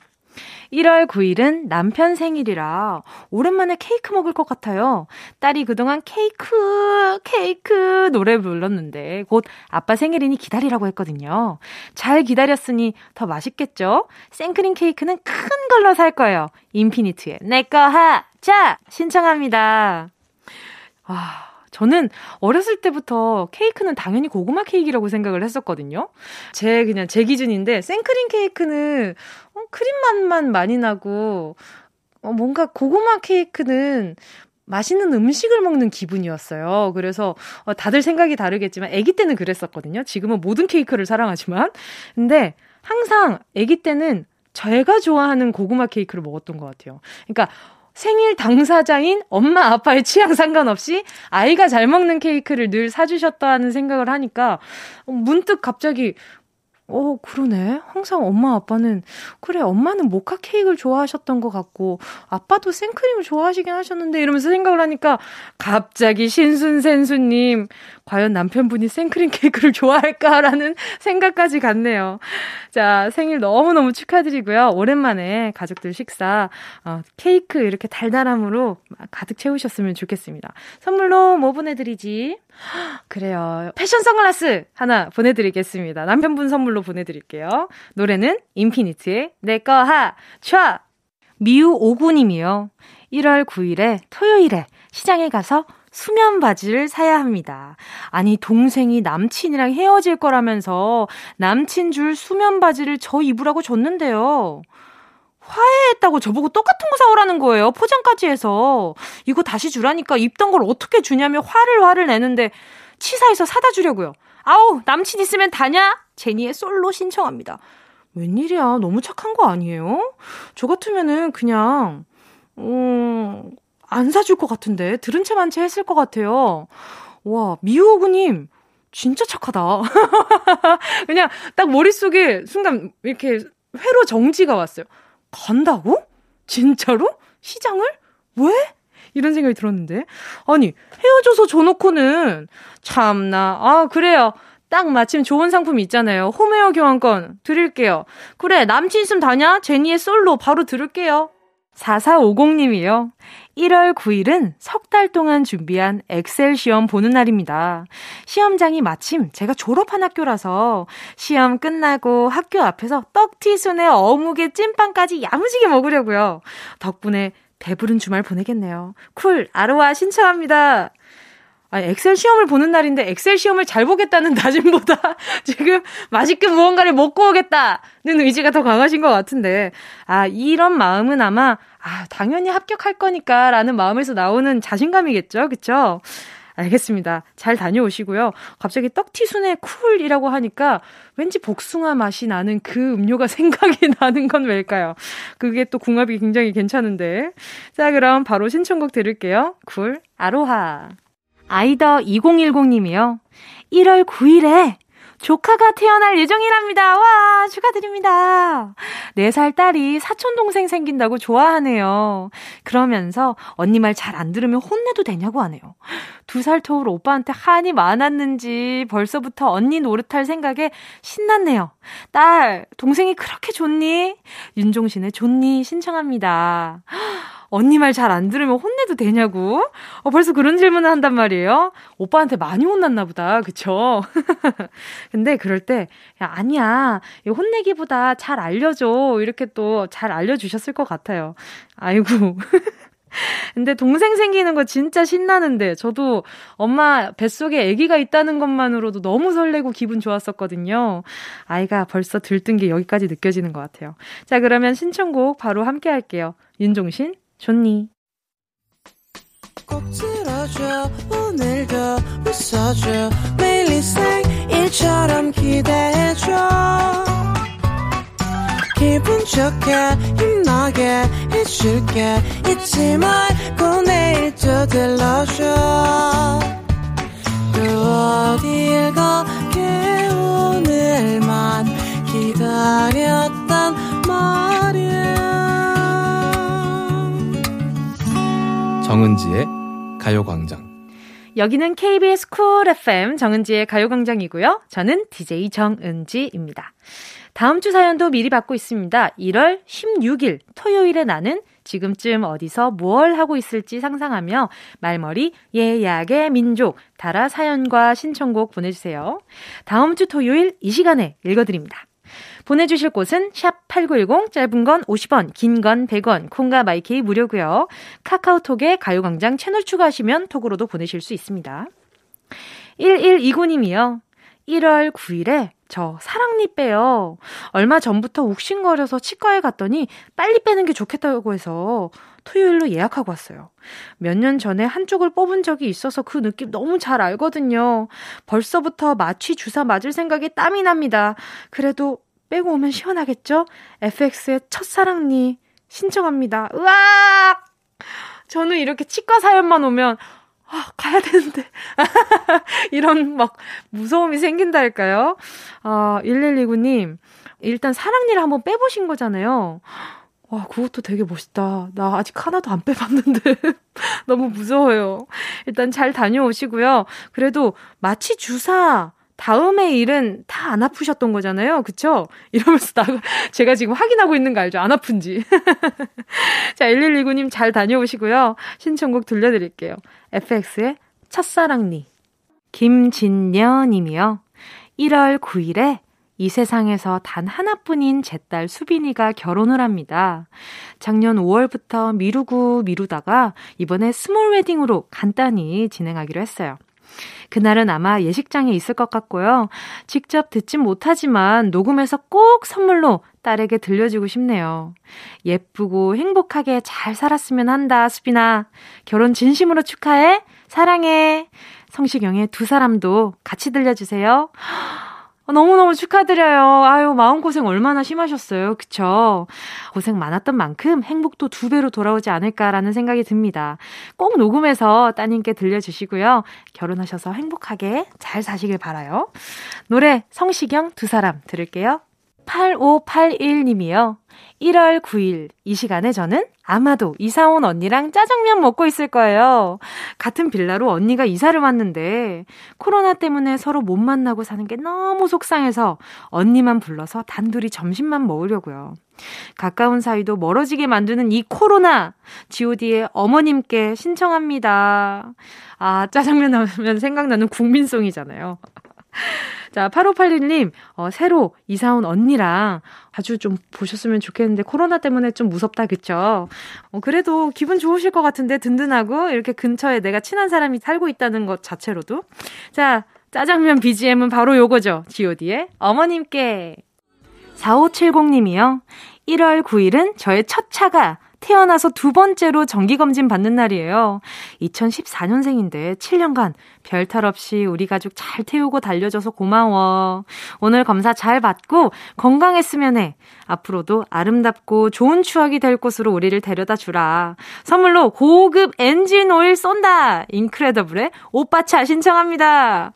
1월 9일은 남편 생일이라 오랜만에 케이크 먹을 것 같아요. 딸이 그동안 케이크, 케이크 노래 불렀는데 곧 아빠 생일이니 기다리라고 했거든요. 잘 기다렸으니 더 맛있겠죠? 생크림 케이크는 큰 걸로 살 거예요. 인피니트의 내꺼 하자! 신청합니다. 와. 저는 어렸을 때부터 케이크는 당연히 고구마 케이크라고 생각을 했었거든요. 제 그냥 제 기준인데 생크림 케이크는 어, 크림 맛만 많이 나고 어, 뭔가 고구마 케이크는 맛있는 음식을 먹는 기분이었어요. 그래서 어, 다들 생각이 다르겠지만 아기 때는 그랬었거든요. 지금은 모든 케이크를 사랑하지만 근데 항상 아기 때는 제가 좋아하는 고구마 케이크를 먹었던 것 같아요. 그러니까 생일 당사자인 엄마 아빠의 취향 상관없이 아이가 잘 먹는 케이크를 늘 사주셨다는 생각을 하니까 문득 갑자기 어, 그러네. 항상 엄마, 아빠는, 그래, 엄마는 모카 케이크를 좋아하셨던 것 같고, 아빠도 생크림을 좋아하시긴 하셨는데, 이러면서 생각을 하니까, 갑자기 신순센수님, 과연 남편분이 생크림 케이크를 좋아할까라는 생각까지 갔네요. 자, 생일 너무너무 축하드리고요. 오랜만에 가족들 식사, 어, 케이크 이렇게 달달함으로 가득 채우셨으면 좋겠습니다. 선물로 뭐 보내드리지? 그래요. 패션 선글라스 하나 보내드리겠습니다. 남편분 선물로 보내드릴게요. 노래는 인피니트의 내꺼 하, 촤! 미우 오구님이요. 1월 9일에 토요일에 시장에 가서 수면 바지를 사야 합니다. 아니, 동생이 남친이랑 헤어질 거라면서 남친 줄 수면 바지를 저 입으라고 줬는데요. 화해했다고 저보고 똑같은 거 사오라는 거예요. 포장까지 해서. 이거 다시 주라니까 입던 걸 어떻게 주냐며 화를 화를 내는데 치사해서 사다 주려고요. 아우, 남친 있으면 다냐? 제니의 솔로 신청합니다. 웬일이야. 너무 착한 거 아니에요? 저 같으면은 그냥, 음, 안 사줄 것 같은데. 들은 채만채 했을 것 같아요. 와, 미호구님, 진짜 착하다. *laughs* 그냥 딱 머릿속에 순간 이렇게 회로 정지가 왔어요. 간다고? 진짜로? 시장을? 왜? 이런 생각이 들었는데. 아니, 헤어져서 줘놓고는, 참나. 아, 그래요. 딱 마침 좋은 상품 있잖아요. 홈웨어 교환권 드릴게요. 그래, 남친 있으면 다냐? 제니의 솔로 바로 들을게요. 4450님이요. 1월 9일은 석 달 동안 준비한 엑셀 시험 보는 날입니다. 시험장이 마침 제가 졸업한 학교라서 시험 끝나고 학교 앞에서 떡튀순에 어묵에 찐빵까지 야무지게 먹으려고요. 덕분에 배부른 주말 보내겠네요. 쿨, 아로하 신청합니다. 아니, 엑셀 시험을 보는 날인데 엑셀 시험을 잘 보겠다는 *laughs* 다짐보다 지금 맛있게 무언가를 먹고 오겠다는 의지가 더 강하신 것 같은데, 아, 이런 마음은 아마, 아, 당연히 합격할 거니까 라는 마음에서 나오는 자신감이겠죠? 그쵸? 알겠습니다. 잘 다녀오시고요. 갑자기 떡튀순의 쿨이라고 하니까 왠지 복숭아 맛이 나는 그 음료가 *laughs* 생각이 나는 건 왜일까요? 그게 또 궁합이 굉장히 괜찮은데. 자, 그럼 바로 신청곡 들을게요. 쿨, 아로하. 아이더 2010님이요. 1월 9일에 조카가 태어날 예정이랍니다. 와, 축하드립니다. 4살 딸이 사촌동생 생긴다고 좋아하네요. 그러면서 언니 말 잘 안 들으면 혼내도 되냐고 하네요. 2살 터울 오빠한테 한이 많았는지 벌써부터 언니 노릇할 생각에 신났네요. 딸, 동생이 그렇게 좋니? 윤종신의 좋니 신청합니다. 언니 말 잘 안 들으면 혼내도 되냐고? 어, 벌써 그런 질문을 한단 말이에요? 오빠한테 많이 혼났나 보다. 그쵸? *laughs* 근데 그럴 때, 야, 아니야. 혼내기보다 잘 알려줘. 이렇게 또 잘 알려주셨을 것 같아요. 아이고. *laughs* 근데 동생 생기는 거 진짜 신나는데 저도 엄마 뱃속에 아기가 있다는 것만으로도 너무 설레고 기분 좋았었거든요. 아이가 벌써 들뜬 게 여기까지 느껴지는 것 같아요. 자, 그러면 신청곡 바로 함께 할게요. 윤종신 좋니? 꼭 들어줘 오늘도 웃어줘. 매일 일처럼 기대해줘. 기분 좋게 힘나게 해줄게. 잊지 말고 내일 또 들러줘. 또 어딜 가게 오늘만 기다렸단 말 정은지의 가요광장. 여기는 KBS 쿨 FM 정은지의 가요광장이고요. 저는 DJ 정은지입니다. 다음 주 사연도 미리 받고 있습니다. 1월 16일 토요일에 나는 지금쯤 어디서 뭘 하고 있을지 상상하며 말머리 예약의 민족 달아 사연과 신청곡 보내주세요. 다음 주 토요일 이 시간에 읽어드립니다. 보내주실 곳은 샵8910 짧은 건 50원, 긴 건 100원, 콩과 마이케이 무료고요. 카카오톡에 가요광장 채널 추가하시면 톡으로도 보내실 수 있습니다. 1129님이요. 1월 9일에 저 사랑니 빼요. 얼마 전부터 욱신거려서 치과에 갔더니 빨리 빼는 게 좋겠다고 해서 토요일로 예약하고 왔어요. 몇 년 전에 한쪽을 뽑은 적이 있어서 그 느낌 너무 잘 알거든요. 벌써부터 마취 주사 맞을 생각에 땀이 납니다. 그래도 빼고 오면 시원하겠죠? FX의 첫사랑니 신청합니다. 으악! 저는 이렇게 치과 사연만 오면 아, 가야 되는데. *laughs* 이런 막 무서움이 생긴다 할까요? 아, 1129님, 일단 사랑니를 한번 빼보신 거잖아요. 와, 그것도 되게 멋있다. 나 아직 하나도 안 빼봤는데. *laughs* 너무 무서워요. 일단 잘 다녀오시고요. 그래도 마취 주사 다음에 일은 다 안 아프셨던 거잖아요. 그쵸? *laughs* 이러면서 나, 제가 지금 확인하고 있는 거 알죠? 안 아픈지. *laughs* 자, 1119님 잘 다녀오시고요. 신청곡 들려드릴게요. FX의 첫사랑니. 김진녀 님이요. 1월 9일에 이 세상에서 단 하나뿐인 제 딸 수빈이가 결혼을 합니다. 작년 5월부터 미루고 미루다가 이번에 small wedding으로 간단히 진행하기로 했어요. 그날은 아마 예식장에 있을 것 같고요. 직접 듣진 못하지만 녹음해서 꼭 선물로 딸에게 들려주고 싶네요. 예쁘고 행복하게 잘 살았으면 한다, 수빈아. 결혼 진심으로 축하해. 사랑해. 성시경의 두 사람도 같이 들려주세요. 너무너무 축하드려요. 아유, 마음고생 얼마나 심하셨어요. 그쵸? 고생 많았던 만큼 행복도 두 배로 돌아오지 않을까라는 생각이 듭니다. 꼭 녹음해서 따님께 들려주시고요. 결혼하셔서 행복하게 잘 사시길 바라요. 노래 성시경 두 사람 들을게요. 8581님이요. 1월 9일 이 시간에 저는 아마도 이사 온 언니랑 짜장면 먹고 있을 거예요. 같은 빌라로 언니가 이사를 왔는데 코로나 때문에 서로 못 만나고 사는 게 너무 속상해서 언니만 불러서 단둘이 점심만 먹으려고요. 가까운 사이도 멀어지게 만드는 이 코로나 god의 어머님께 신청합니다. 아, 짜장면 하면 생각나는 국민송이잖아요. *laughs* 자, 8581님, 어, 새로 이사 온 언니랑 아주 좀 보셨으면 좋겠는데, 코로나 때문에 좀 무섭다, 그쵸? 어, 그래도 기분 좋으실 것 같은데, 든든하고, 이렇게 근처에 내가 친한 사람이 살고 있다는 것 자체로도. 자, 짜장면 BGM은 바로 요거죠. god의 어머님께. 4570님이요. 1월 9일은 저의 첫 차가 태어나서 두 번째로 정기검진 받는 날이에요. 2014년생인데 7년간 별 탈 없이 우리 가족 잘 태우고 달려줘서 고마워. 오늘 검사 잘 받고 건강했으면 해. 앞으로도 아름답고 좋은 추억이 될 곳으로 우리를 데려다 주라. 선물로 고급 엔진 오일 쏜다! 인크레더블의 오빠차 신청합니다.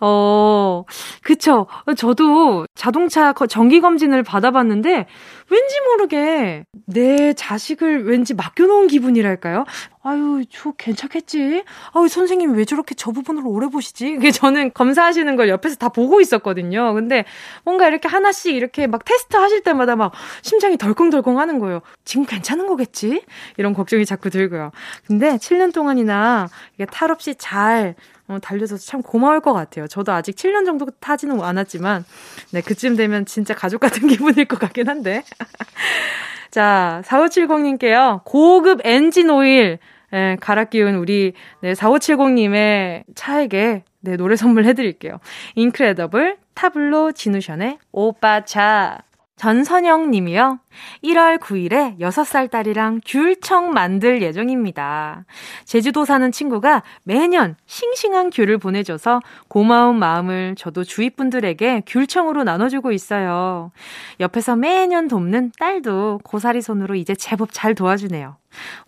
어, 그쵸. 저도 자동차 정기검진을 받아봤는데, 왠지 모르게 내 자식을 왠지 맡겨놓은 기분이랄까요? 아유, 저 괜찮겠지? 아유, 선생님 왜 저렇게 저 부분을 오래 보시지? 이게 저는 검사하시는 걸 옆에서 다 보고 있었거든요. 근데 뭔가 이렇게 하나씩 이렇게 막 테스트 하실 때마다 막 심장이 덜컹덜컹 하는 거예요. 지금 괜찮은 거겠지? 이런 걱정이 자꾸 들고요. 근데 7년 동안이나 이게 탈 없이 잘 어, 달려줘서 참 고마울 것 같아요. 저도 아직 7년 정도 타지는 않았지만, 네, 그쯤 되면 진짜 가족 같은 *laughs* 기분일 것 같긴 한데. *laughs* 자, 4570님께요. 고급 엔진 오일, 예, 갈아 끼운 우리, 네, 4570님의 차에게, 네, 노래 선물 해드릴게요. 인크레더블, 타블로, 진우션의 오빠 차. 전선영 님이요. 1월 9일에 6살 딸이랑 귤청 만들 예정입니다. 제주도 사는 친구가 매년 싱싱한 귤을 보내줘서 고마운 마음을 저도 주위 분들에게 귤청으로 나눠주고 있어요. 옆에서 매년 돕는 딸도 고사리 손으로 이제 제법 잘 도와주네요.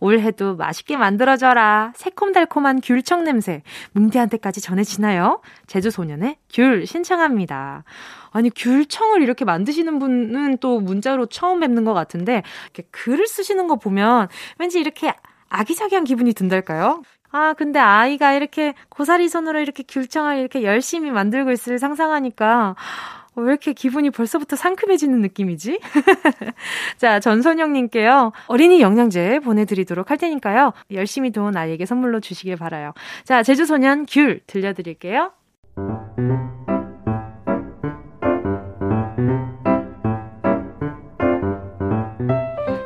올해도 맛있게 만들어줘라. 새콤달콤한 귤청 냄새. 뭉디한테까지 전해지나요? 제주소년의 귤 신청합니다. 아니, 귤청을 이렇게 만드시는 분은 또 문자로 처음 뵙는 것 같은데, 이렇게 글을 쓰시는 거 보면 왠지 이렇게 아기자기한 기분이 든달까요? 아, 근데 아이가 이렇게 고사리 손으로 이렇게 귤청을 이렇게 열심히 만들고 있을 상상하니까, 어, 왜 이렇게 기분이 벌써부터 상큼해지는 느낌이지? *laughs* 자, 전선영님께요. 어린이 영양제 보내드리도록 할 테니까요. 열심히 도운 아이에게 선물로 주시길 바라요. 자, 제주소년 귤 들려드릴게요.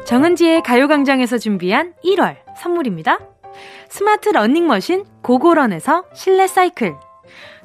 정은지의 가요광장에서 준비한 1월 선물입니다. 스마트 러닝머신 고고런에서 실내 사이클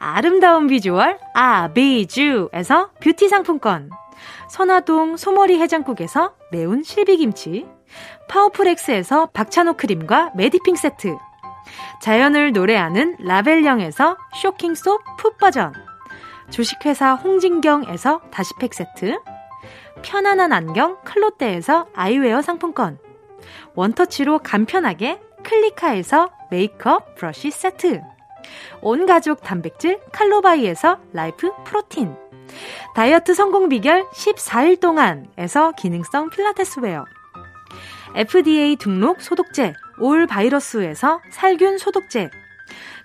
아름다운 비주얼 아비주에서 뷰티 상품권. 선화동 소머리 해장국에서 매운 실비김치. 파워풀엑스에서 박찬호 크림과 메디핑 세트. 자연을 노래하는 라벨령에서 쇼킹소 풋버전. 주식회사 홍진경에서 다시팩 세트. 편안한 안경 클로떼에서 아이웨어 상품권. 원터치로 간편하게 클리카에서 메이크업 브러쉬 세트 온 가족 단백질 칼로바이에서 라이프 프로틴. 다이어트 성공 비결 14일 동안에서 기능성 필라테스 웨어. FDA 등록 소독제 올 바이러스에서 살균 소독제.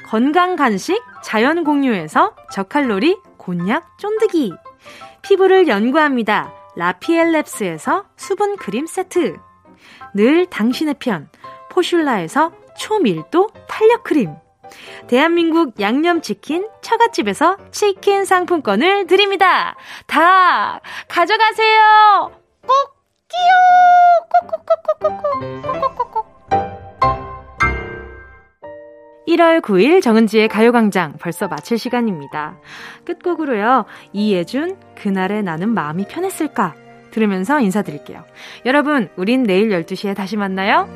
건강 간식 자연 공유에서 저칼로리 곤약 쫀득이. 피부를 연구합니다. 라피엘랩스에서 수분 크림 세트. 늘 당신의 편. 포슐라에서 초밀도 탄력 크림. 대한민국 양념치킨 처갓집에서 치킨 상품권을 드립니다. 다 가져가세요. 꼭 끼요. 꾹꾹꾹꾹꾹꾹. 1월 9일 정은지의 가요광장 벌써 마칠 시간입니다. 끝곡으로요. 이예준, 그날의 나는 마음이 편했을까? 들으면서 인사드릴게요. 여러분, 우린 내일 12시에 다시 만나요.